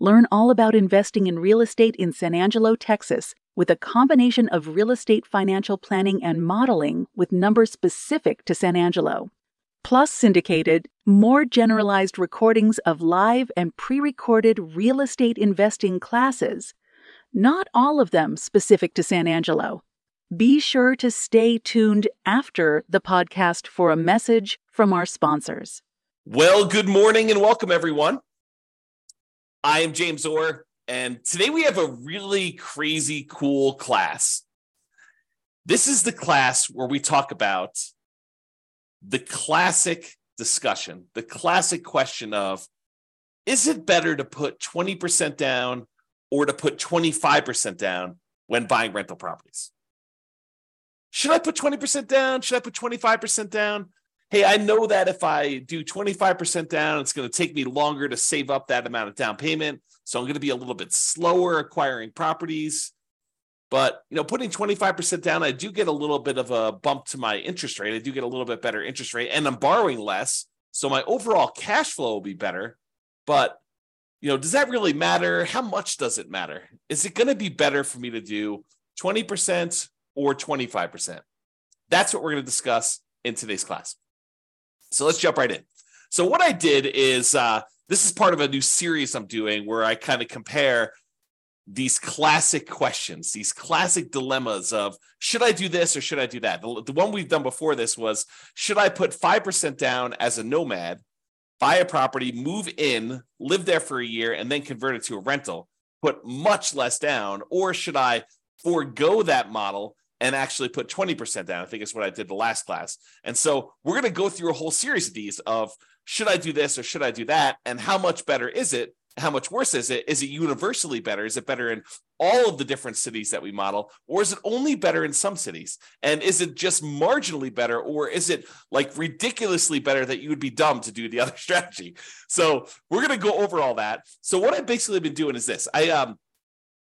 Learn all about investing in real estate in San Angelo, Texas, with a combination of real estate financial planning and modeling with numbers specific to San Angelo. Plus, syndicated, more generalized recordings of live and pre recorded real estate investing classes, not all of them specific to San Angelo. Be sure to stay tuned after the podcast for a message from our sponsors. Well, good morning and welcome, everyone. I am James Orr, and today we have a really crazy cool class. This is the class where we talk about the classic discussion, the classic question of is it better to put 20% down or to put 25% down when buying rental properties? Should I put 20% down? Should I put 25% down? Hey, I know that if I do 25% down, it's going to take me longer to save up that amount of down payment. So I'm going to be a little bit slower acquiring properties. But you know, putting 25% down, I do get a little bit of a bump to my interest rate. I do get a little bit better interest rate, and I'm borrowing less. So my overall cash flow will be better. But you know, does that really matter? How much does it matter? Is it going to be better for me to do 20% or 25%? That's what we're going to discuss in today's class. So let's jump right in. So what I did is uh, this is part of a new series I'm doing where I kind of compare these classic questions, these classic dilemmas of should I do this or should I do that? The, the one we've done before this was should I put 5% down as a nomad, buy a property, move in, live there for a year, and then convert it to a rental, put much less down, or should I forego that model and actually put 20% down. I think is what I did the last class. And so we're going to go through a whole series of these of should I do this or should I do that? And how much better is it? How much worse is it? Is it universally better? Is it better in all of the different cities that we model? Or is it only better in some cities? And is it just marginally better? Or is it like ridiculously better that you would be dumb to do the other strategy? So we're going to go over all that. So what I've basically been doing is this I, um,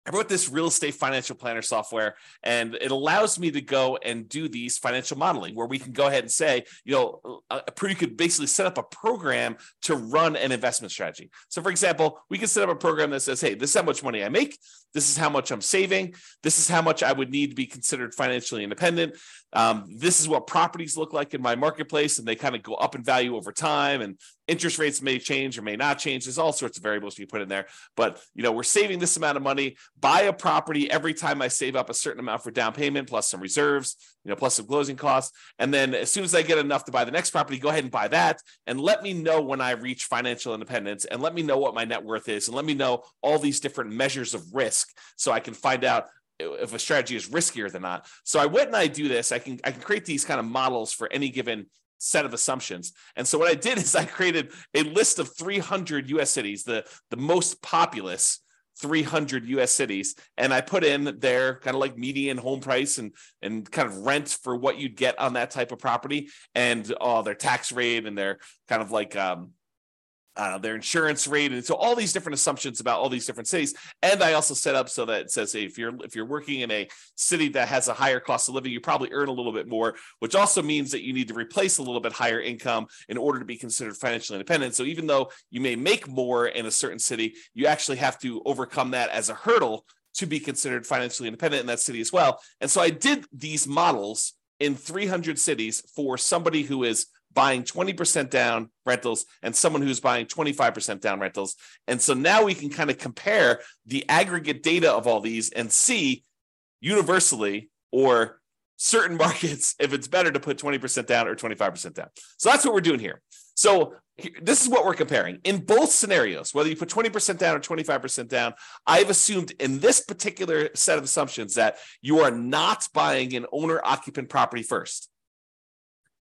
I wrote this real estate financial planner software, and it allows me to go and do these financial modeling where we can go ahead and say, you know, you could basically set up a program to run an investment strategy. So, for example, we can set up a program that says, hey, this is how much money I make. This is how much I'm saving. This is how much I would need to be considered financially independent. Um, this is what properties look like in my marketplace, and they kind of go up in value over time. And interest rates may change or may not change. There's all sorts of variables you put in there. But you know, we're saving this amount of money. Buy a property every time I save up a certain amount for down payment, plus some reserves, you know, plus some closing costs. And then as soon as I get enough to buy the next property, go ahead and buy that. And let me know when I reach financial independence, and let me know what my net worth is, and let me know all these different measures of risk, so I can find out if a strategy is riskier than not. So I went and I do this. I can I can create these kind of models for any given set of assumptions. And so what I did is I created a list of 300 US cities, the the most populous 300 US cities and I put in their kind of like median home price and and kind of rent for what you'd get on that type of property and uh, their tax rate and their kind of like um, uh, their insurance rate, and so all these different assumptions about all these different cities. And I also set up so that it says, hey, if you're if you're working in a city that has a higher cost of living, you probably earn a little bit more, which also means that you need to replace a little bit higher income in order to be considered financially independent. So even though you may make more in a certain city, you actually have to overcome that as a hurdle to be considered financially independent in that city as well. And so I did these models in 300 cities for somebody who is buying 20% down rentals and someone who's buying 25% down rentals. And so now we can kind of compare the aggregate data of all these and see universally or certain markets if it's better to put 20% down or 25% down. So that's what we're doing here. So this is what we're comparing. In both scenarios, whether you put 20% down or 25% down, I've assumed in this particular set of assumptions that you are not buying an owner occupant property first.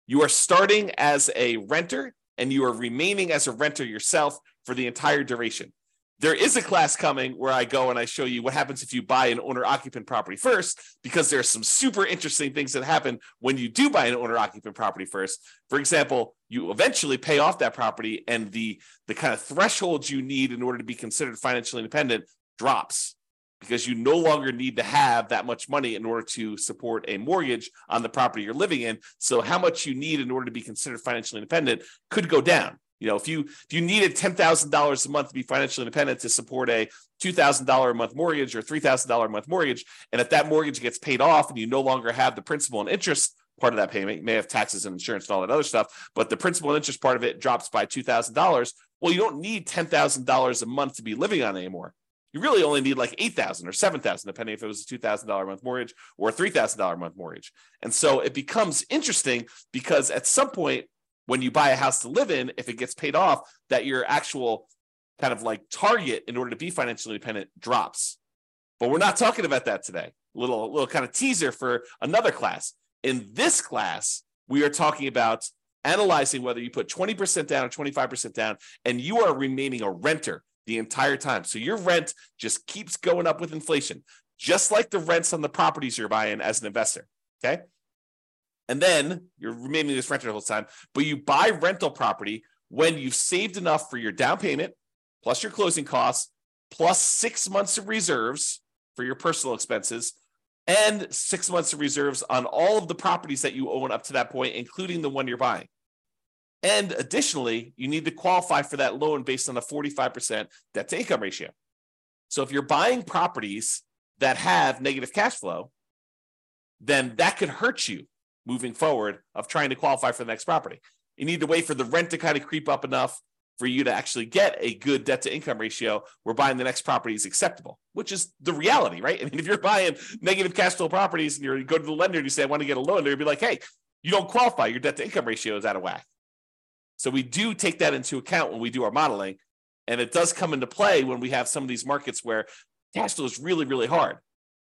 You are starting as a renter and you are remaining as a renter yourself for the entire duration. there is a class coming where I go and I show you what happens if you buy an owner occupant property first, because there's some super interesting things that happen when you do buy an owner occupant property first. For example, you eventually pay off that property and the, the kind of thresholds you need in order to be considered financially independent drops because you no longer need to have that much money in order to support a mortgage on the property you're living in. So how much you need in order to be considered financially independent could go down. You know, if you if you needed ten thousand dollars a month to be financially independent to support a two thousand dollar a month mortgage or three thousand dollar a month mortgage, and if that mortgage gets paid off and you no longer have the principal and interest part of that payment, you may have taxes and insurance and all that other stuff, but the principal and interest part of it drops by two thousand dollars. Well, you don't need ten thousand dollars a month to be living on anymore. You really only need like eight thousand or seven thousand, depending if it was a two thousand dollar a month mortgage or a three thousand dollar a month mortgage. And so it becomes interesting because at some point when you buy a house to live in, if it gets paid off, that your actual kind of like target in order to be financially independent drops. But we're not talking about that today. Little little kind of teaser for another class. In this class, we are talking about analyzing whether you put 20% down or 25% down and you are remaining a renter the entire time. So your rent just keeps going up with inflation, just like the rents on the properties you're buying as an investor. Okay. And then you're remaining this renter the whole time, but you buy rental property when you've saved enough for your down payment, plus your closing costs, plus six months of reserves for your personal expenses, and six months of reserves on all of the properties that you own up to that point, including the one you're buying. And additionally, you need to qualify for that loan based on a 45% debt to income ratio. So if you're buying properties that have negative cash flow, then that could hurt you moving forward of trying to qualify for the next property. You need to wait for the rent to kind of creep up enough for you to actually get a good debt to income ratio where buying the next property is acceptable, which is the reality, right? I mean, if you're buying negative cash flow properties and you go to the lender and you say, I want to get a loan, they'll be like, hey, you don't qualify. Your debt to income ratio is out of whack. So we do take that into account when we do our modeling. And it does come into play when we have some of these markets where cash flow is really, really hard.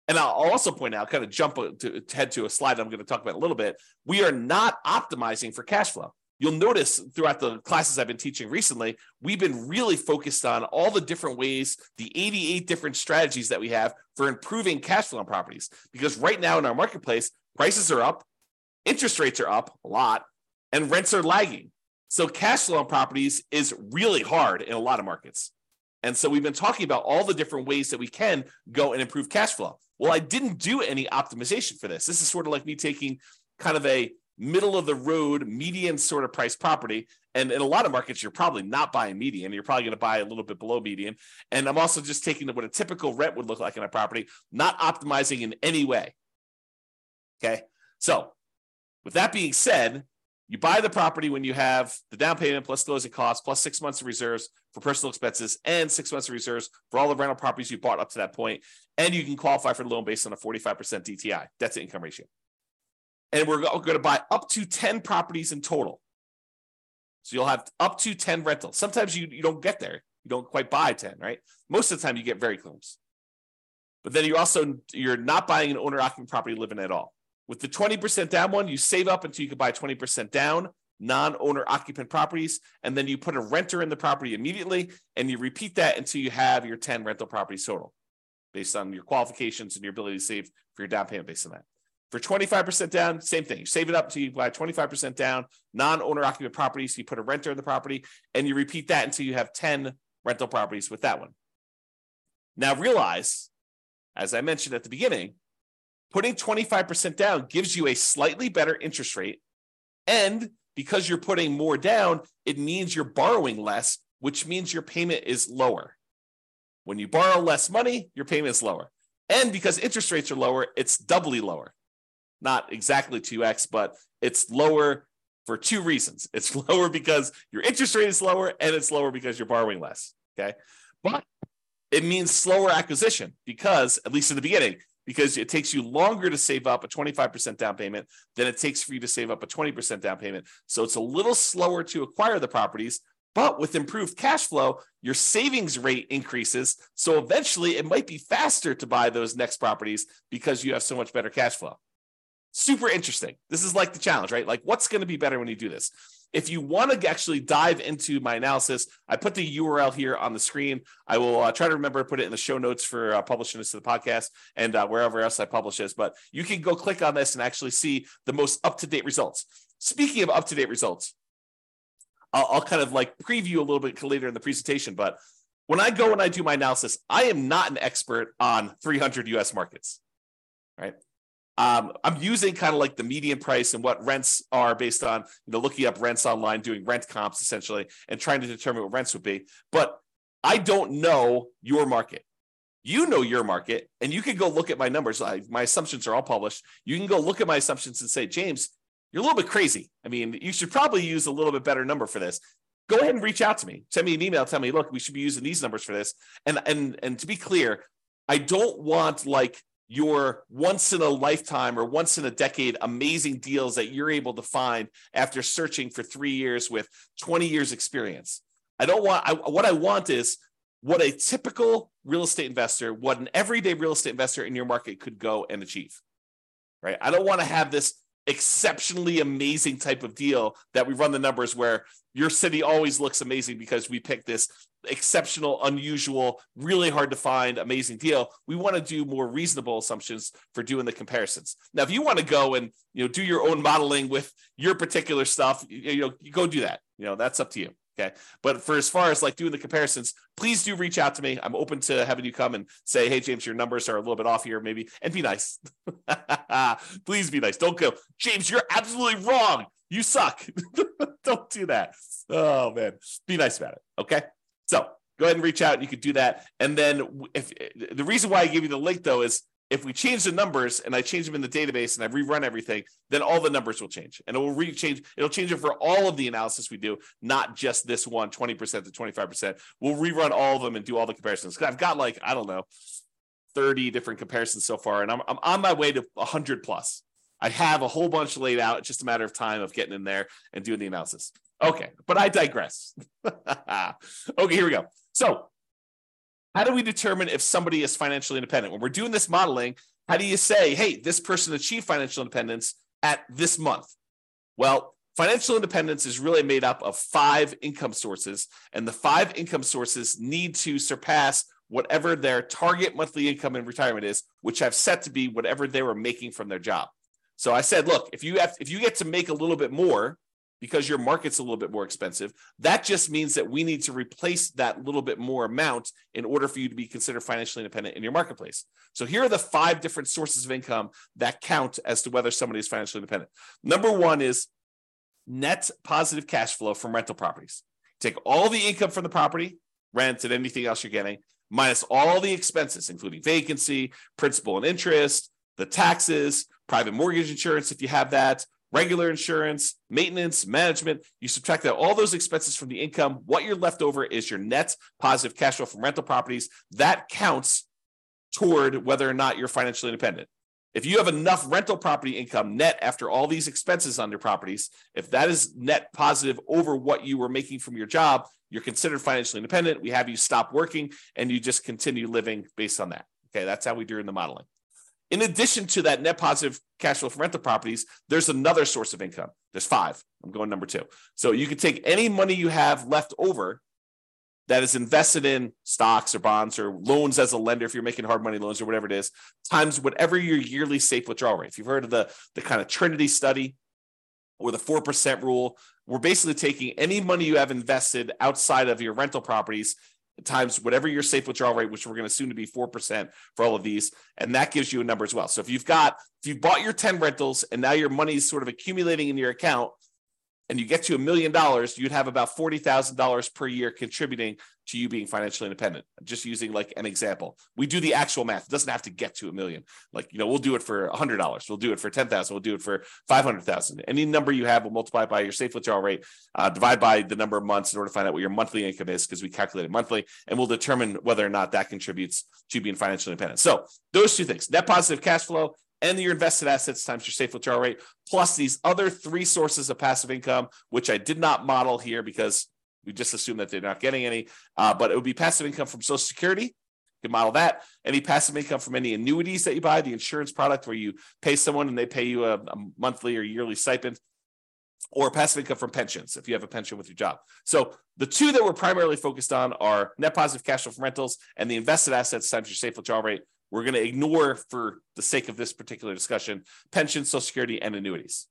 And I'll also point out, kind of jump to, head to a slide I'm going to talk about a little bit. We are not optimizing for cash flow. You'll notice throughout the classes I've been teaching recently, we've been really focused on all the different ways, the 88 different strategies that we have for improving cash flow on properties. Because right now in our marketplace, prices are up, interest rates are up a lot, and rents are lagging. So cash flow on properties is really hard in a lot of markets. And so we've been talking about all the different ways that we can go and improve cash flow. Well, I didn't do any optimization for this. This is sort of like me taking kind of a middle of the road median sort of price property. And in a lot of markets, you're probably not buying median. You're probably going to buy a little bit below median. And I'm also just taking what a typical rent would look like in a property, not optimizing in any way. Okay. So with that being said, you buy the property when you have the down payment plus closing costs plus six months of reserves for personal expenses and six months of reserves for all the rental properties you bought up to that point, and you can qualify for the loan based on a 45% DTI, debt to income ratio. And we're going to buy up to 10 properties in total. So you'll have up to 10 rentals. Sometimes you, you don't get there. You don't quite buy 10, right? Most of the time you get very close. But then you also you're not buying an owner occupant property living at all. With the 20% down one, you save up until you can buy 20% down non owner occupant properties. And then you put a renter in the property immediately and you repeat that until you have your 10 rental properties total based on your qualifications and your ability to save for your down payment based on that. For 25% down, same thing. You save it up until you buy 25% down, non owner occupant properties. You put a renter in the property and you repeat that until you have 10 rental properties with that one. Now realize, as I mentioned at the beginning, putting 25% down gives you a slightly better interest rate. And because you're putting more down, it means you're borrowing less, which means your payment is lower. When you borrow less money, your payment is lower. And because interest rates are lower, it's doubly lower. Not exactly 2x, but it's lower for two reasons. It's lower because your interest rate is lower, and it's lower because you're borrowing less. Okay. But it means slower acquisition because, at least in the beginning, because it takes you longer to save up a 25% down payment than it takes for you to save up a 20% down payment. So it's a little slower to acquire the properties, but with improved cash flow, your savings rate increases. So eventually it might be faster to buy those next properties because you have so much better cash flow. Super interesting. This is like the challenge, right? Like, what's going to be better when you do this? If you want to actually dive into my analysis, I put the URL here on the screen. I will uh, try to remember to put it in the show notes for uh, publishing this to the podcast and uh, wherever else I publish this. But you can go click on this and actually see the most up to date results. Speaking of up to date results, I'll, I'll kind of like preview a little bit later in the presentation. But when I go and I do my analysis, I am not an expert on 300 US markets, right? Um, I'm using kind of like the median price and what rents are based on, you know, looking up rents online, doing rent comps essentially, and trying to determine what rents would be. But I don't know your market. You know your market, and you can go look at my numbers. I, my assumptions are all published. You can go look at my assumptions and say, James, you're a little bit crazy. I mean, you should probably use a little bit better number for this. Go ahead and reach out to me. Send me an email. Tell me, look, we should be using these numbers for this. And and and to be clear, I don't want like your once in a lifetime or once in a decade amazing deals that you're able to find after searching for three years with 20 years experience. I don't want, I, what I want is what a typical real estate investor, what an everyday real estate investor in your market could go and achieve. Right. I don't want to have this exceptionally amazing type of deal that we run the numbers where your city always looks amazing because we picked this exceptional, unusual, really hard to find, amazing deal. We want to do more reasonable assumptions for doing the comparisons. Now, if you want to go and you know do your own modeling with your particular stuff, you, know, you go do that. You know, that's up to you. Okay. But for as far as like doing the comparisons, please do reach out to me. I'm open to having you come and say, hey, James, your numbers are a little bit off here, maybe, and be nice. please be nice. Don't go, James, you're absolutely wrong. You suck. Don't do that. Oh, man. Be nice about it. Okay. So go ahead and reach out. And you could do that. And then if eh, the reason why I give you the link though is if we change the numbers and I change them in the database and I rerun everything, then all the numbers will change. And it will re-change, it'll change it for all of the analysis we do, not just this one, 20% to 25%. We'll rerun all of them and do all the comparisons. Cause I've got like, I don't know, 30 different comparisons so far, and I'm, I'm on my way to 100 plus. I have a whole bunch laid out. It's just a matter of time of getting in there and doing the analysis. Okay, but I digress. okay, here we go. So, how do we determine if somebody is financially independent? When we're doing this modeling, how do you say, hey, this person achieved financial independence at this month? Well, financial independence is really made up of five income sources, and the five income sources need to surpass whatever their target monthly income in retirement is, which I've set to be whatever they were making from their job. So I said, look, if you have if you get to make a little bit more because your market's a little bit more expensive. That just means that we need to replace that little bit more amount in order for you to be considered financially independent in your marketplace. So here are the five different sources of income that count as to whether somebody is financially independent. Number one is net positive cash flow from rental properties. Take all the income from the property, rent, and anything else you're getting, minus all the expenses, including vacancy, principal and interest, the taxes, private mortgage insurance if you have that, regular insurance, maintenance, management. You subtract out all those expenses from the income. What you're left over is your net positive cash flow from rental properties. That counts toward whether or not you're financially independent. If you have enough rental property income net after all these expenses on your properties, if that is net positive over what you were making from your job, you're considered financially independent. We have you stop working and you just continue living based on that. Okay, that's how we do in the modeling. In addition to that net positive cash flow from rental properties, there's another source of income. There's five. I'm going number two. So you can take any money you have left over that is invested in stocks or bonds or loans as a lender, if you're making hard money loans or whatever it is, times whatever your yearly safe withdrawal rate. If you've heard of the, the kind of Trinity study or the 4% rule, we're basically taking any money you have invested outside of your rental properties times whatever your safe withdrawal rate, which we're going to soon to be 4% for all of these. And that gives you a number as well. So if you've got, if you've bought your 10 rentals and now your money is sort of accumulating in your account, and you get to a million dollars, you'd have about $40,000 per year contributing to you being financially independent. Just using like an example. We do the actual math. It doesn't have to get to a million. Like, you know, we'll do it for a $100. We'll do it for 10,000. We'll do it for 500,000. Any number you have, we'll multiply by your safe withdrawal rate, uh, divide by the number of months in order to find out what your monthly income is because we calculate it monthly and we'll determine whether or not that contributes to being financially independent. So those two things, net positive cash flow and your invested assets times your safe withdrawal rate, plus these other three sources of passive income, which I did not model here because we just assume that they're not getting any. Uh, but it would be passive income from Social Security You can model that. Any passive income from any annuities that you buy, the insurance product where you pay someone and they pay you a, a monthly or yearly stipend, or passive income from pensions if you have a pension with your job. So the two that we're primarily focused on are net positive cash flow from rentals and the invested assets times your safe withdrawal rate. We're going to ignore, for the sake of this particular discussion, pensions, social security, and annuities.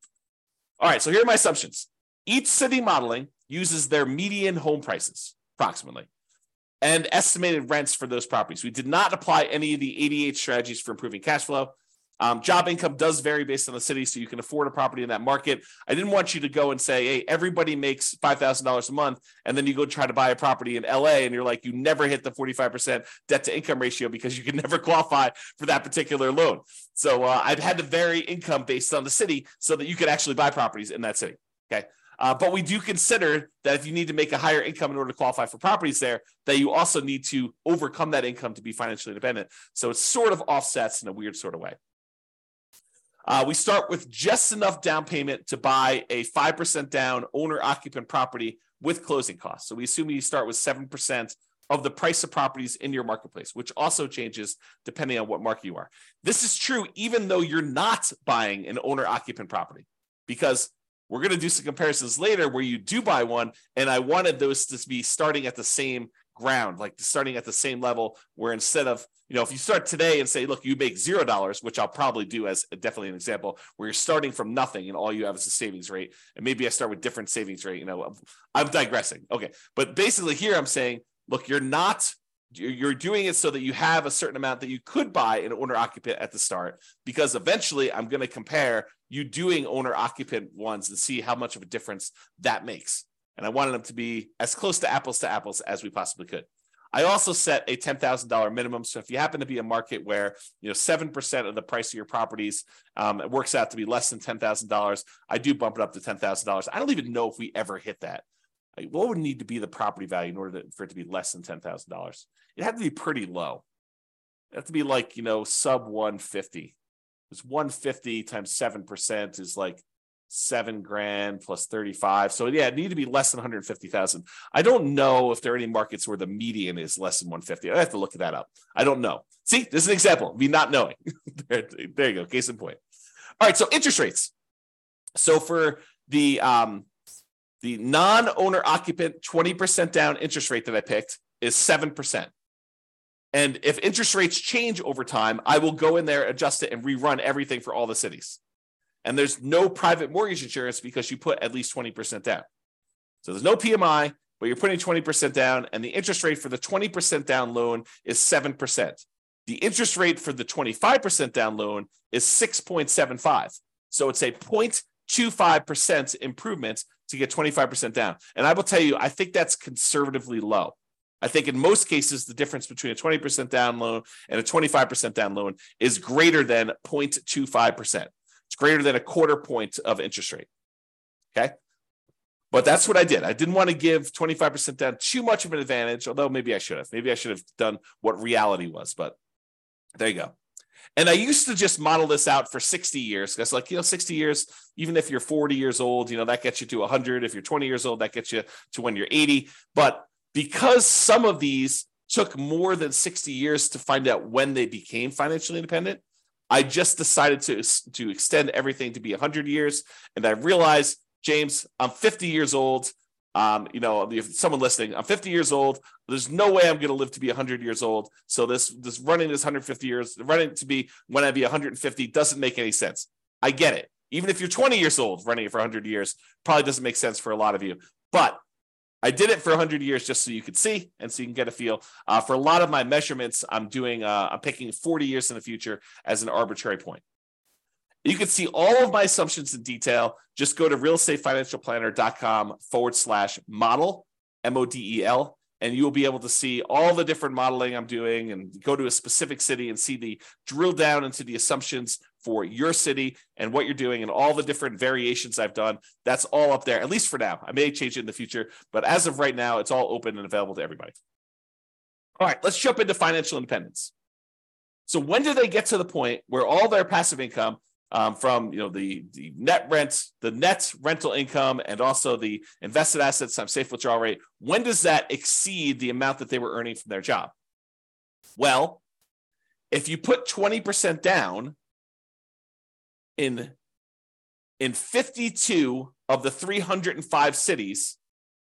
All right, so here are my assumptions. Each city modeling uses their median home prices, approximately, and estimated rents for those properties. We did not apply any of the 88 strategies for improving cash flow. Um, job income does vary based on the city, so you can afford a property in that market. I didn't want you to go and say, "Hey, everybody makes five thousand dollars a month," and then you go try to buy a property in LA, and you're like, you never hit the forty five percent debt to income ratio because you can never qualify for that particular loan. So uh, I've had to vary income based on the city so that you could actually buy properties in that city. Okay. Uh, but we do consider that if you need to make a higher income in order to qualify for properties there, that you also need to overcome that income to be financially independent. So it sort of offsets in a weird sort of way. Uh, we start with just enough down payment to buy a 5% down owner occupant property with closing costs. So we assume you start with 7% of the price of properties in your marketplace, which also changes depending on what market you are. This is true even though you're not buying an owner occupant property because we're going to do some comparisons later where you do buy one. And I wanted those to be starting at the same ground, like starting at the same level, where instead of, you know, if you start today and say, look, you make zero dollars, which I'll probably do as definitely an example, where you're starting from nothing and all you have is a savings rate. And maybe I start with different savings rate, you know, I'm digressing. Okay. But basically here I'm saying, look, you're not you're doing it so that you have a certain amount that you could buy an owner occupant at the start because eventually i'm going to compare you doing owner occupant ones and see how much of a difference that makes and I wanted them to be as close to apples to apples as we possibly could. I also set a $10,000 minimum. So if you happen to be a market where, you know, 7% of the price of your properties um, it works out to be less than $10,000, I do bump it up to $10,000. I don't even know if we ever hit that. What would need to be the property value in order to, for it to be less than $10,000? It had to be pretty low. It had to be like, you know, sub 150. It's 150 times 7% is like seven grand plus 35. So yeah, it need to be less than 150,000. I don't know if there are any markets where the median is less than 150. I have to look that up. I don't know. See, this is an example me not knowing. there, there you go. Case in point. All right. So interest rates. So for the, um, the non-owner occupant 20% down interest rate that I picked is 7%. And if interest rates change over time, I will go in there, adjust it, and rerun everything for all the cities and there's no private mortgage insurance because you put at least 20% down. So there's no PMI, but you're putting 20% down, and the interest rate for the 20% down loan is 7%. The interest rate for the 25% down loan is 6.75. So it's a 0.25% improvement to get 25% down. And I will tell you, I think that's conservatively low. I think in most cases, the difference between a 20% down loan and a 25% down loan is greater than 0.25%. It's greater than a quarter point of interest rate. Okay. But that's what I did. I didn't want to give 25% down too much of an advantage, although maybe I should have. Maybe I should have done what reality was, but there you go. And I used to just model this out for 60 years because, like, you know, 60 years, even if you're 40 years old, you know, that gets you to 100. If you're 20 years old, that gets you to when you're 80. But because some of these took more than 60 years to find out when they became financially independent, I just decided to, to extend everything to be 100 years. And I realized, James, I'm 50 years old. Um, you know, if someone listening, I'm 50 years old. There's no way I'm going to live to be 100 years old. So this, this running this 150 years, running to be when I be 150 doesn't make any sense. I get it. Even if you're 20 years old, running it for 100 years probably doesn't make sense for a lot of you. But I did it for 100 years just so you could see and so you can get a feel. Uh, for a lot of my measurements, I'm doing, uh, I'm picking 40 years in the future as an arbitrary point. You can see all of my assumptions in detail. Just go to realestatefinancialplanner.com forward slash model, M O D E L, and you will be able to see all the different modeling I'm doing and go to a specific city and see the drill down into the assumptions for your city and what you're doing and all the different variations I've done. That's all up there, at least for now. I may change it in the future, but as of right now, it's all open and available to everybody. All right, let's jump into financial independence. So when do they get to the point where all their passive income um, from you know the, the net rent, the net rental income, and also the invested assets, some safe withdrawal rate, when does that exceed the amount that they were earning from their job? Well, if you put 20% down in in 52 of the 305 cities,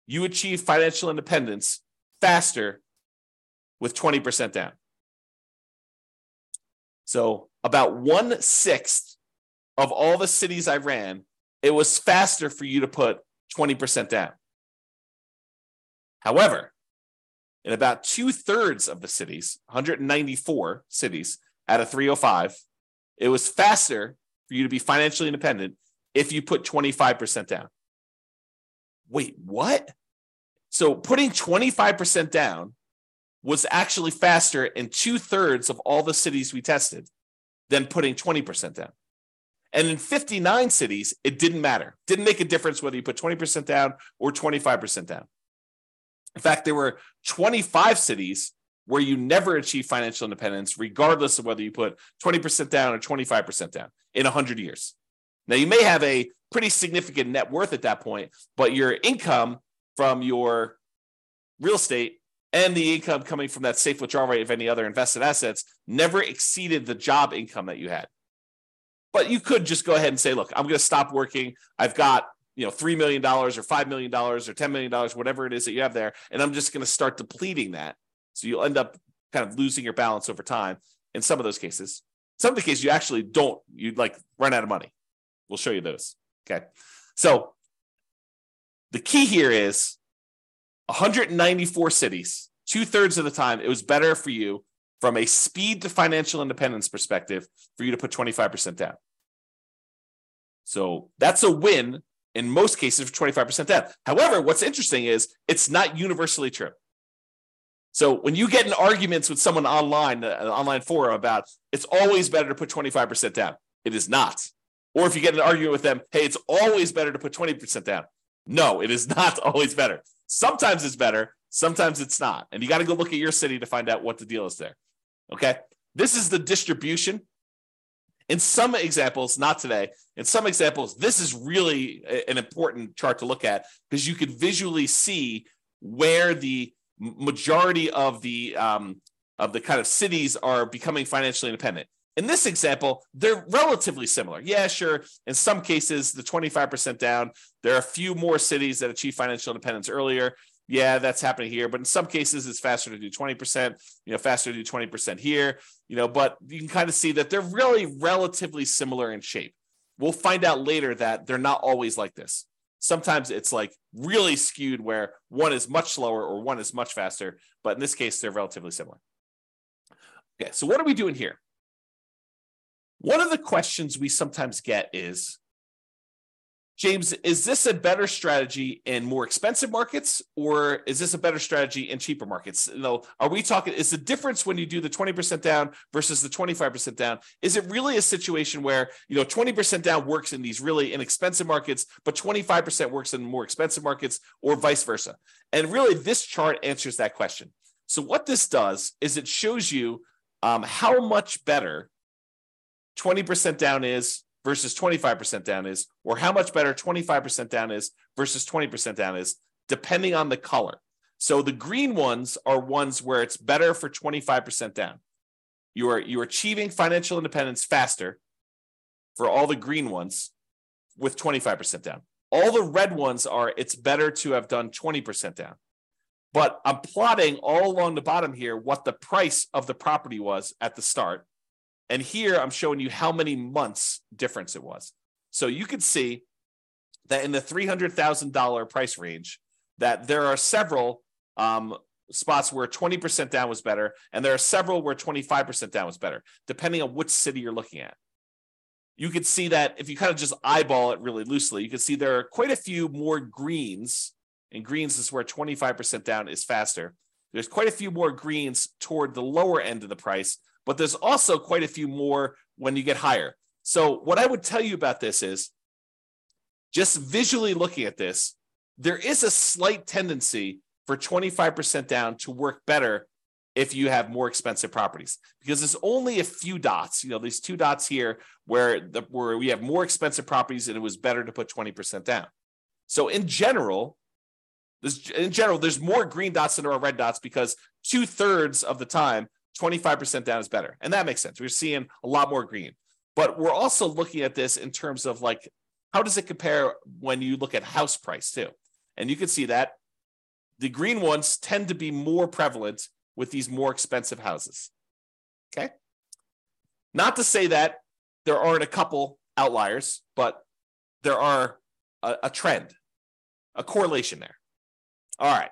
you achieve financial independence faster with 20% down. So, about one sixth of all the cities I ran, it was faster for you to put 20% down. However, in about two thirds of the cities, 194 cities out of 305, it was faster for you to be financially independent if you put 25% down. Wait, what? So putting 25% down was actually faster in two thirds of all the cities we tested than putting 20% down. And in 59 cities, it didn't matter. Didn't make a difference whether you put 20% down or 25% down. In fact, there were 25 cities where you never achieve financial independence, regardless of whether you put 20% down or 25% down in 100 years. Now, you may have a pretty significant net worth at that point, but your income from your real estate and the income coming from that safe withdrawal rate of any other invested assets never exceeded the job income that you had. But you could just go ahead and say, look, I'm going to stop working. I've got you know $3 million or $5 million or $10 million, whatever it is that you have there. And I'm just going to start depleting that. So you'll end up kind of losing your balance over time in some of those cases. Some of the cases you actually don't, you'd like run out of money. We'll show you those. Okay. So the key here is 194 cities, two thirds of the time, it was better for you from a speed to financial independence perspective for you to put 25% down. So that's a win in most cases for 25% down. However, what's interesting is it's not universally true. So when you get in arguments with someone online, uh, an online forum about it's always better to put 25% down, it is not. Or if you get an argument with them, hey, it's always better to put 20% down. No, it is not always better. Sometimes it's better, sometimes it's not. And you got to go look at your city to find out what the deal is there. Okay. This is the distribution. In some examples, not today, in some examples, this is really an important chart to look at because you could visually see where the majority of the um, of the kind of cities are becoming financially independent. In this example, they're relatively similar. Yeah, sure. In some cases, the 25% down, there are a few more cities that achieve financial independence earlier yeah, that's happening here. But in some cases, it's faster to do 20%, you know, faster to do 20% here, you know, but you can kind of see that they're really relatively similar in shape. We'll find out later that they're not always like this. Sometimes it's like really skewed where one is much slower or one is much faster, but in this case, they're relatively similar. Okay, so what are we doing here? One of the questions we sometimes get is James, is this a better strategy in more expensive markets or is this a better strategy in cheaper markets? You know, are we talking, is the difference when you do the 20% down versus the 25% down, is it really a situation where, you know, 20% down works in these really inexpensive markets, but 25% works in more expensive markets or vice versa? And really, this chart answers that question. So, what this does is it shows you um, how much better 20% down is versus 25% down is, or how much better 25% down is versus 20% down is, depending on the color. So the green ones are ones where it's better for 25% down. You are you're achieving financial independence faster for all the green ones with 25% down. All the red ones are it's better to have done 20% down. But I'm plotting all along the bottom here what the price of the property was at the start and here I'm showing you how many months difference it was. So you could see that in the $300,000 price range, that there are several um, spots where 20% down was better, and there are several where 25% down was better, depending on which city you're looking at. You could see that if you kind of just eyeball it really loosely, you can see there are quite a few more greens, and greens is where 25% down is faster. There's quite a few more greens toward the lower end of the price but there's also quite a few more when you get higher. So, what I would tell you about this is just visually looking at this, there is a slight tendency for 25% down to work better if you have more expensive properties because there's only a few dots you know these two dots here where the, where we have more expensive properties and it was better to put 20% down so in general in general there's more green dots than there are red dots because two-thirds of the time 25% down is better. And that makes sense. We're seeing a lot more green. But we're also looking at this in terms of like, how does it compare when you look at house price too? And you can see that the green ones tend to be more prevalent with these more expensive houses. Okay. Not to say that there aren't a couple outliers, but there are a, a trend, a correlation there. All right.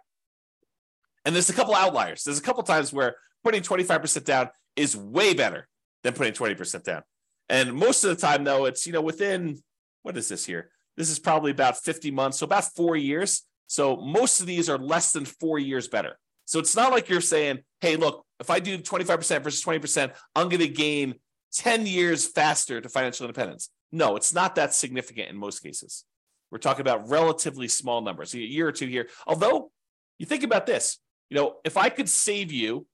And there's a couple outliers. There's a couple times where putting 25% down is way better than putting 20% down. And most of the time, though, it's, you know, within, what is this here? This is probably about 50 months, so about four years. So most of these are less than four years better. So it's not like you're saying, hey, look, if I do 25% versus 20%, I'm going to gain 10 years faster to financial independence. No, it's not that significant in most cases. We're talking about relatively small numbers, a year or two here. Although you think about this, you know, if I could save you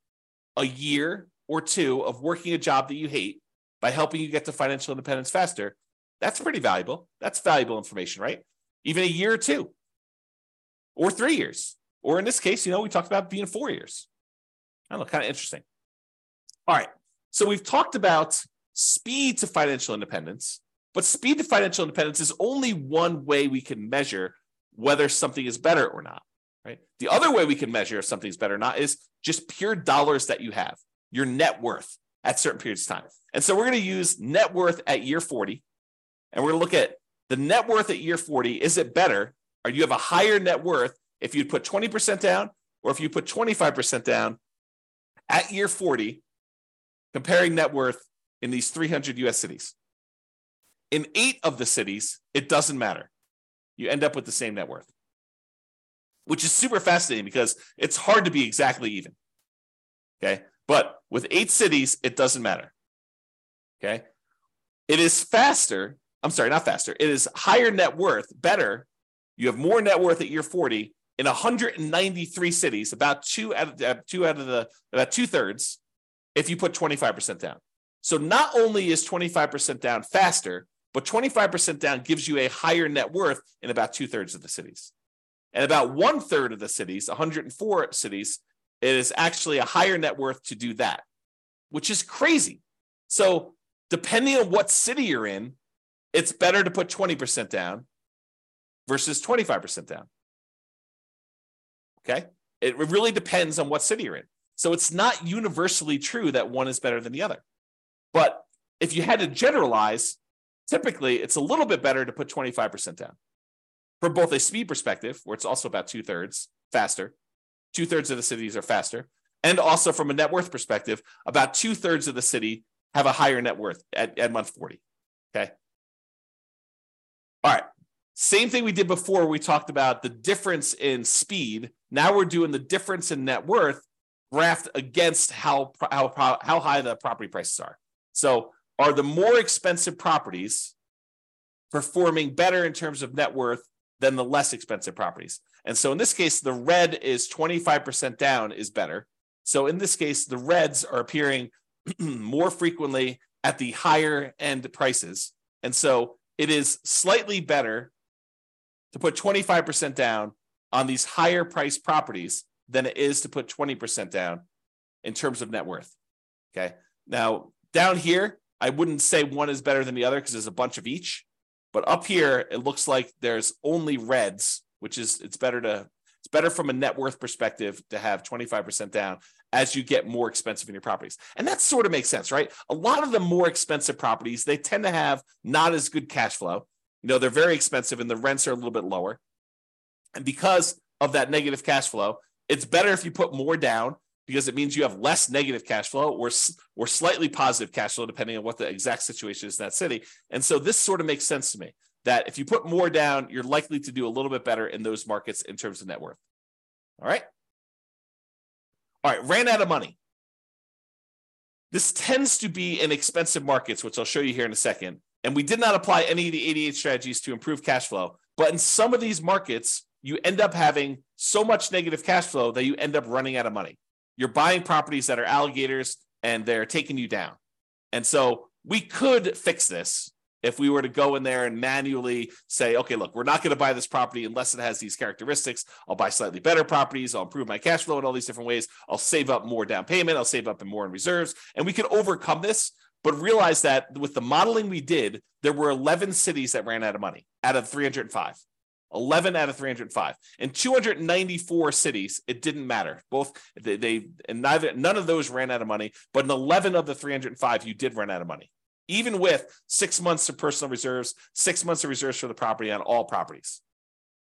a year or two of working a job that you hate by helping you get to financial independence faster, that's pretty valuable. That's valuable information, right? Even a year or two, or three years, or in this case, you know, we talked about being four years. I don't know, kind of interesting. All right. So we've talked about speed to financial independence, but speed to financial independence is only one way we can measure whether something is better or not right? The other way we can measure if something's better or not is just pure dollars that you have, your net worth at certain periods of time. And so we're going to use net worth at year 40, and we're going to look at the net worth at year 40. Is it better? Or you have a higher net worth if you put 20% down or if you put 25% down at year 40, comparing net worth in these 300 US cities? In eight of the cities, it doesn't matter. You end up with the same net worth which is super fascinating because it's hard to be exactly even. Okay. But with eight cities, it doesn't matter. Okay. It is faster. I'm sorry, not faster. It is higher net worth, better. You have more net worth at year 40 in 193 cities, about two out of uh, two out of the about two thirds, if you put 25% down. So not only is 25% down faster, but 25% down gives you a higher net worth in about two thirds of the cities. And about one third of the cities, 104 cities, it is actually a higher net worth to do that, which is crazy. So, depending on what city you're in, it's better to put 20% down versus 25% down. Okay. It really depends on what city you're in. So, it's not universally true that one is better than the other. But if you had to generalize, typically it's a little bit better to put 25% down from both a speed perspective, where it's also about two thirds faster, two thirds of the cities are faster, and also from a net worth perspective, about two thirds of the city have a higher net worth at, at month 40. Okay. All right. Same thing we did before. We talked about the difference in speed. Now we're doing the difference in net worth graphed against how, how, how high the property prices are. So, are the more expensive properties performing better in terms of net worth than the less expensive properties. And so in this case, the red is 25% down is better. So in this case, the reds are appearing more frequently at the higher end prices. And so it is slightly better to put 25% down on these higher priced properties than it is to put 20% down in terms of net worth. Okay. Now, down here, I wouldn't say one is better than the other because there's a bunch of each. But up here, it looks like there's only reds, which is it's better to it's better from a net worth perspective to have 25% down as you get more expensive in your properties. And that sort of makes sense, right? A lot of the more expensive properties, they tend to have not as good cash flow. You know, they're very expensive and the rents are a little bit lower. And because of that negative cash flow, it's better if you put more down because it means you have less negative cash flow or, or slightly positive cash flow, depending on what the exact situation is in that city. And so this sort of makes sense to me that if you put more down, you're likely to do a little bit better in those markets in terms of net worth. All right. All right. Ran out of money. This tends to be in expensive markets, which I'll show you here in a second. And we did not apply any of the 88 strategies to improve cash flow. But in some of these markets, you end up having so much negative cash flow that you end up running out of money you're buying properties that are alligators and they're taking you down. And so we could fix this if we were to go in there and manually say, okay, look, we're not going to buy this property unless it has these characteristics. I'll buy slightly better properties. I'll improve my cash flow in all these different ways. I'll save up more down payment. I'll save up more in reserves. And we could overcome this, but realize that with the modeling we did, there were 11 cities that ran out of money out of 305. 11 out of 305 in 294 cities it didn't matter. Both they, they, and neither none of those ran out of money but in 11 of the 305 you did run out of money. Even with six months of personal reserves six months of reserves for the property on all properties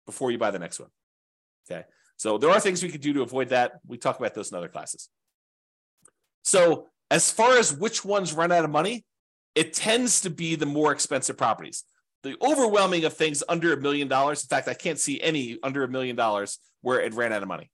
before you buy the next one. Okay? So there are things we could do to avoid that. We talk about those in other classes. So as far as which ones run out of money it tends to be the more expensive properties the overwhelming of things under a million dollars. In fact, I can't see any under a million dollars where it ran out of money.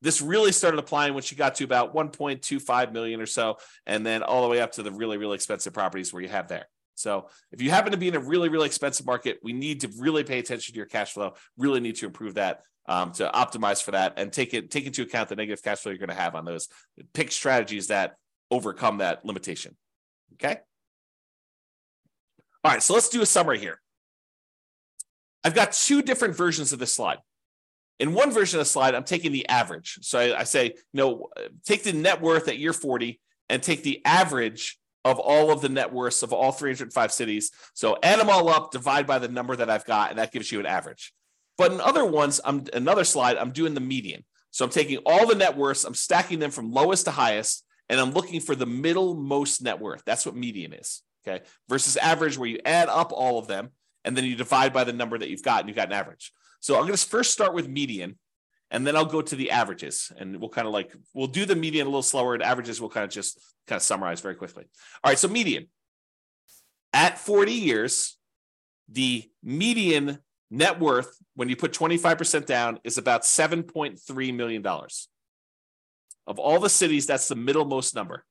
This really started applying when she got to about 1.25 million or so, and then all the way up to the really, really expensive properties where you have there. So if you happen to be in a really, really expensive market, we need to really pay attention to your cash flow. Really need to improve that um, to optimize for that and take it take into account the negative cash flow you're going to have on those. Pick strategies that overcome that limitation. Okay. All right, so let's do a summary here. I've got two different versions of this slide. In one version of the slide, I'm taking the average. So I, I say, you know, take the net worth at year 40 and take the average of all of the net worths of all 305 cities. So add them all up, divide by the number that I've got, and that gives you an average. But in other ones, I'm another slide, I'm doing the median. So I'm taking all the net worths, I'm stacking them from lowest to highest, and I'm looking for the middle most net worth. That's what median is. Okay. Versus average, where you add up all of them and then you divide by the number that you've got, and you've got an average. So I'm going to first start with median, and then I'll go to the averages, and we'll kind of like we'll do the median a little slower, and averages we'll kind of just kind of summarize very quickly. All right, so median at 40 years, the median net worth when you put 25% down is about 7.3 million dollars. Of all the cities, that's the middlemost number.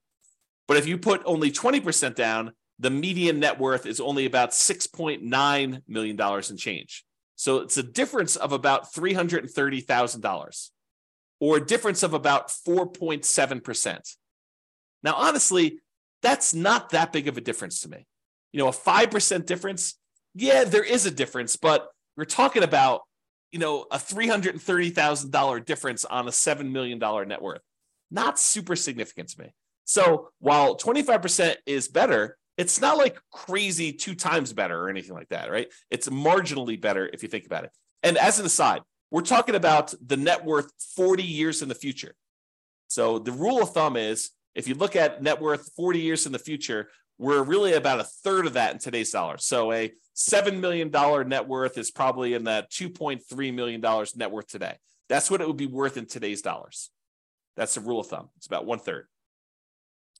But if you put only 20% down, the median net worth is only about $6.9 million in change. So it's a difference of about $330,000 or a difference of about 4.7%. Now, honestly, that's not that big of a difference to me. You know, a 5% difference, yeah, there is a difference, but we're talking about, you know, a $330,000 difference on a $7 million net worth. Not super significant to me. So while 25% is better, it's not like crazy two times better or anything like that, right? It's marginally better if you think about it. And as an aside, we're talking about the net worth 40 years in the future. So the rule of thumb is if you look at net worth 40 years in the future, we're really about a third of that in today's dollars. So a $7 million net worth is probably in that $2.3 million net worth today. That's what it would be worth in today's dollars. That's the rule of thumb. It's about one third.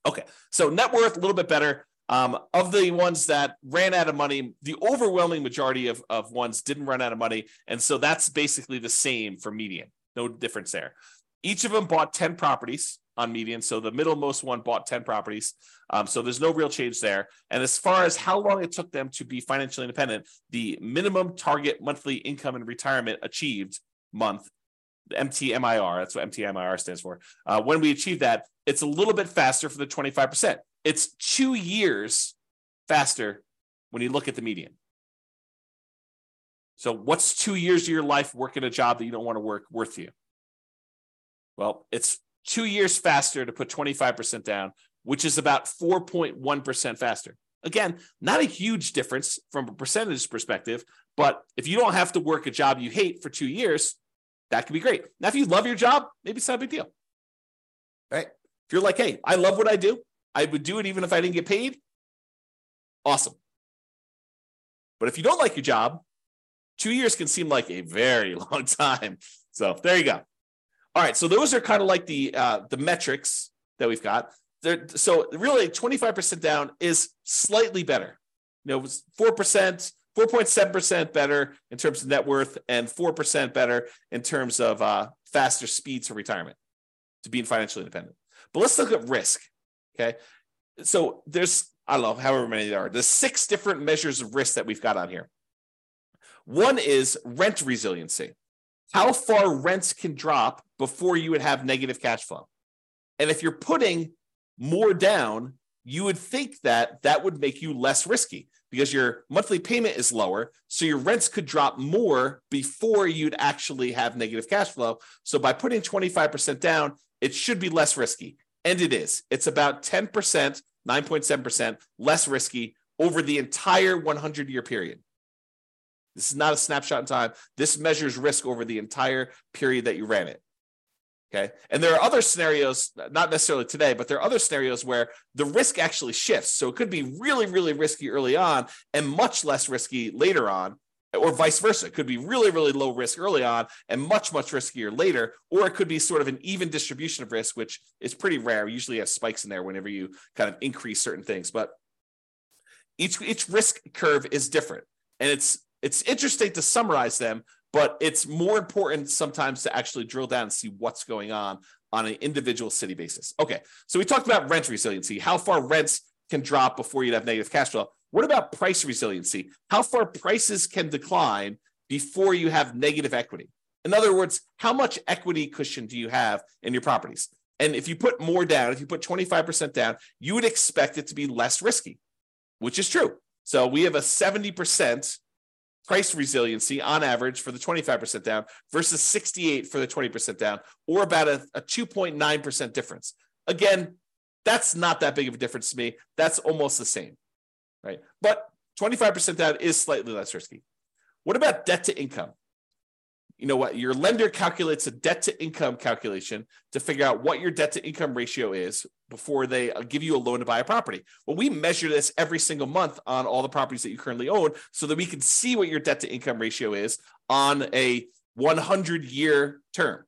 Okay, so net worth a little bit better. Um, of the ones that ran out of money, the overwhelming majority of, of ones didn't run out of money. And so that's basically the same for median. No difference there. Each of them bought 10 properties on median. So the middlemost one bought 10 properties. Um, so there's no real change there. And as far as how long it took them to be financially independent, the minimum target monthly income and retirement achieved month, MTMIR, that's what MTMIR stands for. Uh, when we achieve that, it's a little bit faster for the 25%. It's two years faster when you look at the median. So, what's two years of your life working a job that you don't want to work worth you? Well, it's two years faster to put 25% down, which is about 4.1% faster. Again, not a huge difference from a percentage perspective, but if you don't have to work a job you hate for two years, that could be great. Now, if you love your job, maybe it's not a big deal. Right? If you're like, hey, I love what I do, I would do it even if I didn't get paid. Awesome. But if you don't like your job, two years can seem like a very long time. So there you go. All right. So those are kind of like the uh, the metrics that we've got. They're, so really, twenty five percent down is slightly better. You know, four percent, four point seven percent better in terms of net worth, and four percent better in terms of uh, faster speed to retirement to being financially independent. But let's look at risk. Okay. So there's, I don't know, however many there are. There's six different measures of risk that we've got on here. One is rent resiliency. How far rents can drop before you would have negative cash flow. And if you're putting more down, you would think that that would make you less risky because your monthly payment is lower. So your rents could drop more before you'd actually have negative cash flow. So by putting 25% down, it should be less risky. And it is. It's about 10%, 9.7% less risky over the entire 100 year period. This is not a snapshot in time. This measures risk over the entire period that you ran it. Okay. And there are other scenarios, not necessarily today, but there are other scenarios where the risk actually shifts. So it could be really, really risky early on and much less risky later on, or vice versa. It could be really, really low risk early on and much, much riskier later. Or it could be sort of an even distribution of risk, which is pretty rare. We usually have spikes in there whenever you kind of increase certain things. But each, each risk curve is different. And it's it's interesting to summarize them but it's more important sometimes to actually drill down and see what's going on on an individual city basis. Okay, so we talked about rent resiliency, how far rents can drop before you'd have negative cash flow. What about price resiliency? How far prices can decline before you have negative equity? In other words, how much equity cushion do you have in your properties? And if you put more down, if you put 25% down, you would expect it to be less risky, which is true. So we have a 70% price resiliency on average for the 25% down versus 68 for the 20% down, or about a, a 2.9% difference. Again, that's not that big of a difference to me. That's almost the same, right? But 25% down is slightly less risky. What about debt to income? you know what your lender calculates a debt to income calculation to figure out what your debt to income ratio is before they uh, give you a loan to buy a property. Well, we measure this every single month on all the properties that you currently own so that we can see what your debt to income ratio is on a 100 year term.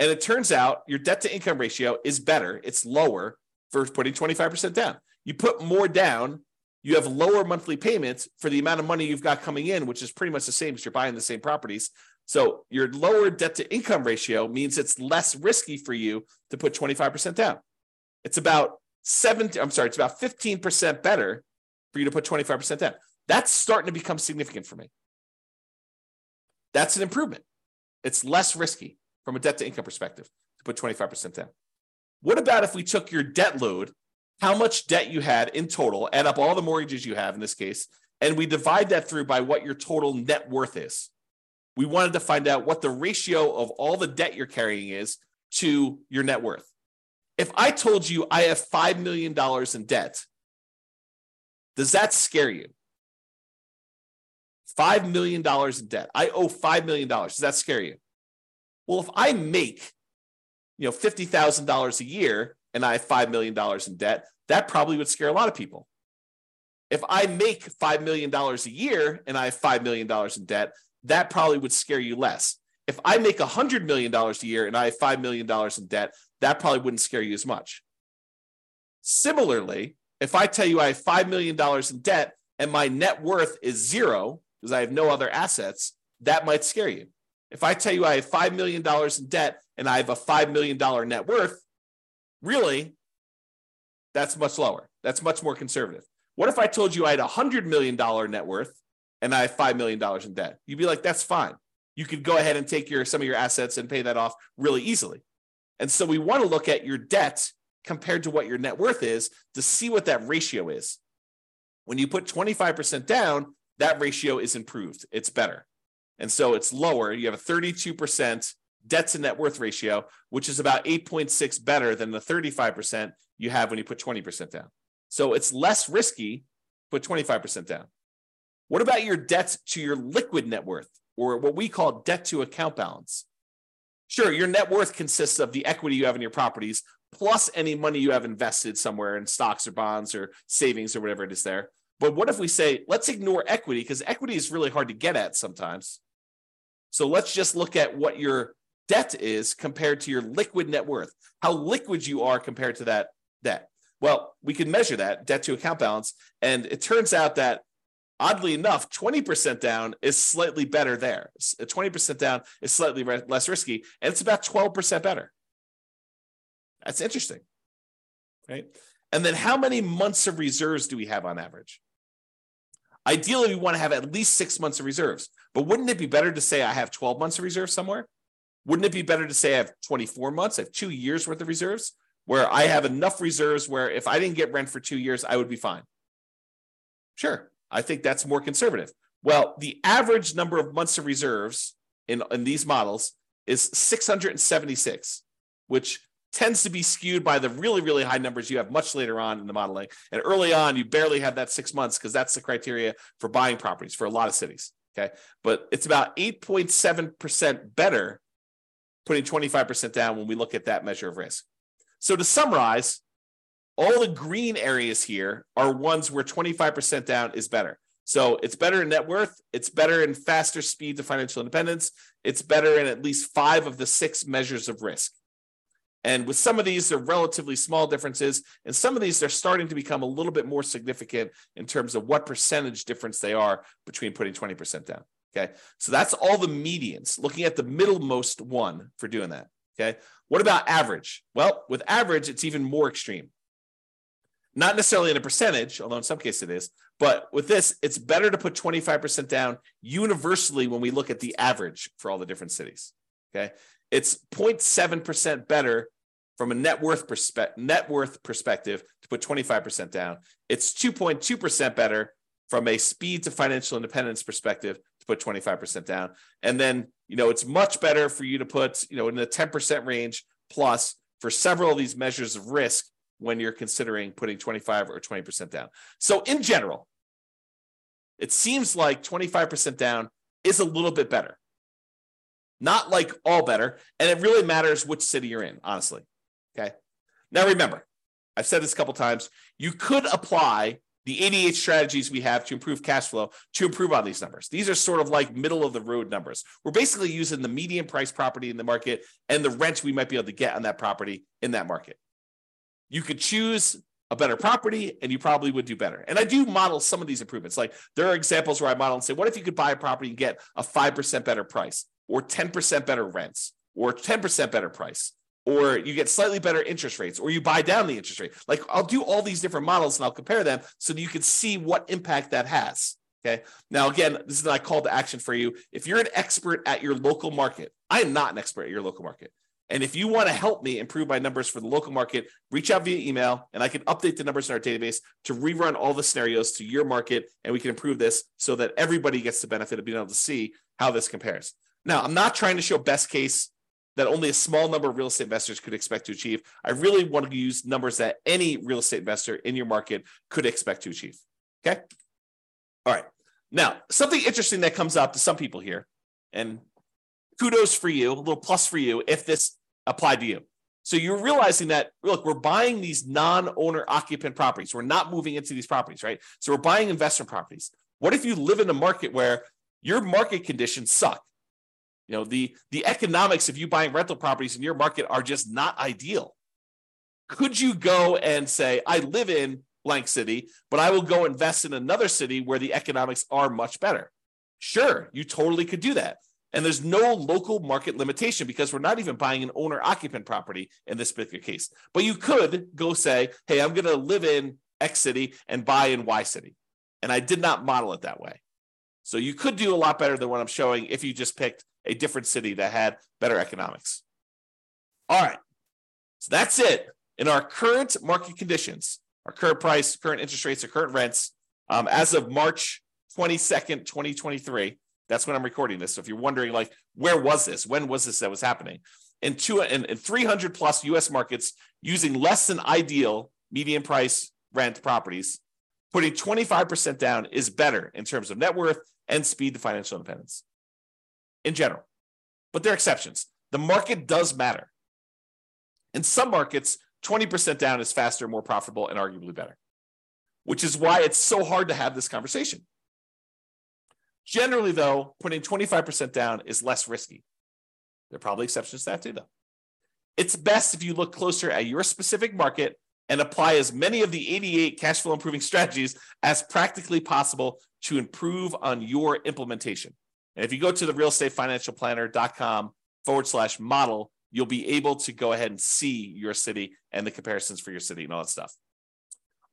And it turns out your debt to income ratio is better, it's lower for putting 25% down. You put more down, you have lower monthly payments for the amount of money you've got coming in, which is pretty much the same as you're buying the same properties. So your lower debt to income ratio means it's less risky for you to put 25% down. It's about 70, I'm sorry, it's about 15% better for you to put 25% down. That's starting to become significant for me. That's an improvement. It's less risky from a debt to income perspective to put 25% down. What about if we took your debt load, how much debt you had in total, add up all the mortgages you have in this case, and we divide that through by what your total net worth is? we wanted to find out what the ratio of all the debt you're carrying is to your net worth. If I told you I have $5 million in debt, does that scare you? $5 million in debt. I owe $5 million. Does that scare you? Well, if I make, you know, $50,000 a year and I have $5 million in debt, that probably would scare a lot of people. If I make $5 million a year and I have $5 million in debt, that probably would scare you less. If I make $100 million a year and I have $5 million in debt, that probably wouldn't scare you as much. Similarly, if I tell you I have $5 million in debt and my net worth is zero because I have no other assets, that might scare you. If I tell you I have $5 million in debt and I have a $5 million net worth, really, that's much lower. That's much more conservative. What if I told you I had a $100 million net worth and I have $5 million in debt. You'd be like, that's fine. You could go ahead and take your some of your assets and pay that off really easily. And so we want to look at your debt compared to what your net worth is to see what that ratio is. When you put 25% down, that ratio is improved. It's better. And so it's lower. You have a 32% debt to net worth ratio, which is about 8.6 better than the 35% you have when you put 20% down. So it's less risky, put 25% down. What about your debt to your liquid net worth, or what we call debt to account balance? Sure, your net worth consists of the equity you have in your properties plus any money you have invested somewhere in stocks or bonds or savings or whatever it is there. But what if we say, let's ignore equity because equity is really hard to get at sometimes. So let's just look at what your debt is compared to your liquid net worth, how liquid you are compared to that debt. Well, we can measure that debt to account balance. And it turns out that oddly enough, 20% down is slightly better there. 20% uh, down is slightly re- less risky, and it's about 12% better. That's interesting. Right. And then how many months of reserves do we have on average? Ideally, we want to have at least six months of reserves. But wouldn't it be better to say I have 12 months of reserves somewhere? Wouldn't it be better to say I have 24 months, I have two years worth of reserves, where I have enough reserves where if I didn't get rent for two years, I would be fine? Sure. I think that's more conservative. Well, the average number of months of reserves in, in these models is 676, which tends to be skewed by the really, really high numbers you have much later on in the modeling. And early on, you barely have that six months because that's the criteria for buying properties for a lot of cities. Okay. But it's about 8.7% better putting 25% down when we look at that measure of risk. So to summarize, all the green areas here are ones where 25% down is better. So it's better in net worth, it's better in faster speed to financial independence, it's better in at least five of the six measures of risk. And with some of these, they're relatively small differences. And some of these, they're starting to become a little bit more significant in terms of what percentage difference they are between putting 20% down. Okay. So that's all the medians, looking at the middlemost one for doing that. Okay. What about average? Well, with average, it's even more extreme. Not necessarily in a percentage, although in some cases it is, but with this, it's better to put 25% down universally when we look at the average for all the different cities. Okay. It's 0.7% better from a net worth perspe- net worth perspective to put 25% down. It's 2.2% better from a speed to financial independence perspective to put 25% down. And then, you know, it's much better for you to put, you know, in the 10% range plus for several of these measures of risk when you're considering putting 25 or 20% down. So in general, it seems like 25% down is a little bit better. Not like all better. And it really matters which city you're in, honestly. Okay. Now remember, I've said this a couple times. You could apply the 88 strategies we have to improve cash flow to improve on these numbers. These are sort of like middle of the road numbers. We're basically using the median price property in the market and the rent we might be able to get on that property in that market. You could choose a better property and you probably would do better. And I do model some of these improvements. Like there are examples where I model and say, what if you could buy a property and get a 5% better price or 10% better rents or 10% better price? Or you get slightly better interest rates, or you buy down the interest rate. Like I'll do all these different models and I'll compare them so that you can see what impact that has. Okay. Now, again, this is my call to action for you. If you're an expert at your local market, I am not an expert at your local market. And if you want to help me improve my numbers for the local market, reach out via email and I can update the numbers in our database to rerun all the scenarios to your market and we can improve this so that everybody gets the benefit of being able to see how this compares. Now, I'm not trying to show best case that only a small number of real estate investors could expect to achieve. I really want to use numbers that any real estate investor in your market could expect to achieve. Okay. All right. Now, something interesting that comes up to some people here, and kudos for you, a little plus for you if this applied to you. So you're realizing that look, we're buying these non-owner occupant properties. We're not moving into these properties, right? So we're buying investment properties. What if you live in a market where your market conditions suck? You know, the, the economics of you buying rental properties in your market are just not ideal. Could you go and say, I live in blank city, but I will go invest in another city where the economics are much better? Sure, you totally could do that. And there's no local market limitation because we're not even buying an owner occupant property in this particular case. But you could go say, hey, I'm going to live in X city and buy in Y city. And I did not model it that way. So you could do a lot better than what I'm showing if you just picked a different city that had better economics. All right. So that's it. In our current market conditions, our current price, current interest rates, or current rents, um, as of March 22nd, 2023, that's when I'm recording this. So if you're wondering, like, where was this? When was this that was happening? In two in, in 300 plus US markets using less than ideal median price rent properties, putting 25% down is better in terms of net worth and speed to financial independence in general. But there are exceptions. The market does matter. In some markets, 20% down is faster, more profitable, and arguably better, which is why it's so hard to have this conversation. Generally, though, putting 25% down is less risky. There are probably exceptions to that too, though. It's best if you look closer at your specific market and apply as many of the 88 cash flow improving strategies as practically possible to improve on your implementation. And if you go to the realestatefinancialplanner.com forward slash model, you'll be able to go ahead and see your city and the comparisons for your city and all that stuff.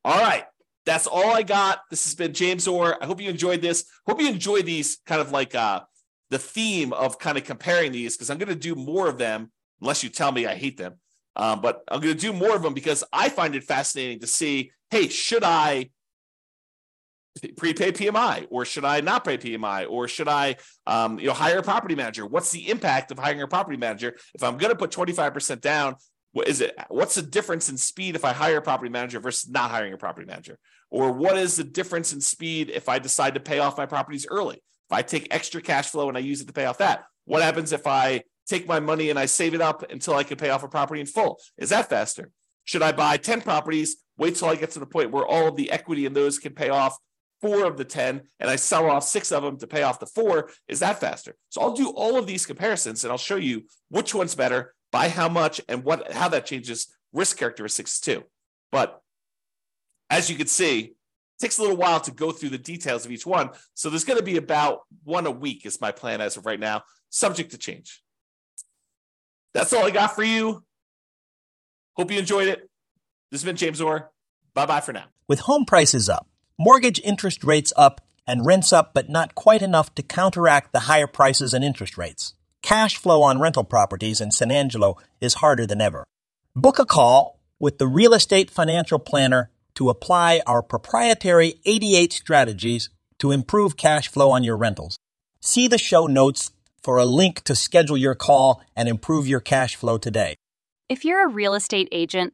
All right. That's all I got. This has been James Orr. I hope you enjoyed this. Hope you enjoy these kind of like uh, the theme of kind of comparing these because I'm going to do more of them unless you tell me I hate them. Um, but I'm going to do more of them because I find it fascinating to see hey, should I prepay PMI, or should I not pay PMI, or should I, um, you know, hire a property manager? What's the impact of hiring a property manager if I'm going to put 25% down? What is it? What's the difference in speed if I hire a property manager versus not hiring a property manager? Or what is the difference in speed if I decide to pay off my properties early? If I take extra cash flow and I use it to pay off that, what happens if I take my money and I save it up until I can pay off a property in full? Is that faster? Should I buy 10 properties, wait till I get to the point where all of the equity in those can pay off four of the 10 and I sell off six of them to pay off the four? Is that faster? So I'll do all of these comparisons and I'll show you which one's better by how much and what how that changes risk characteristics too. But as you can see, it takes a little while to go through the details of each one. So there's going to be about one a week is my plan as of right now, subject to change. That's all I got for you. Hope you enjoyed it. This has been James Orr. Bye bye for now. With home prices up, mortgage interest rates up, and rents up, but not quite enough to counteract the higher prices and interest rates cash flow on rental properties in San Angelo is harder than ever. Book a call with the Real Estate Financial Planner to apply our proprietary 88 strategies to improve cash flow on your rentals. See the show notes for a link to schedule your call and improve your cash flow today. If you're a real estate agent,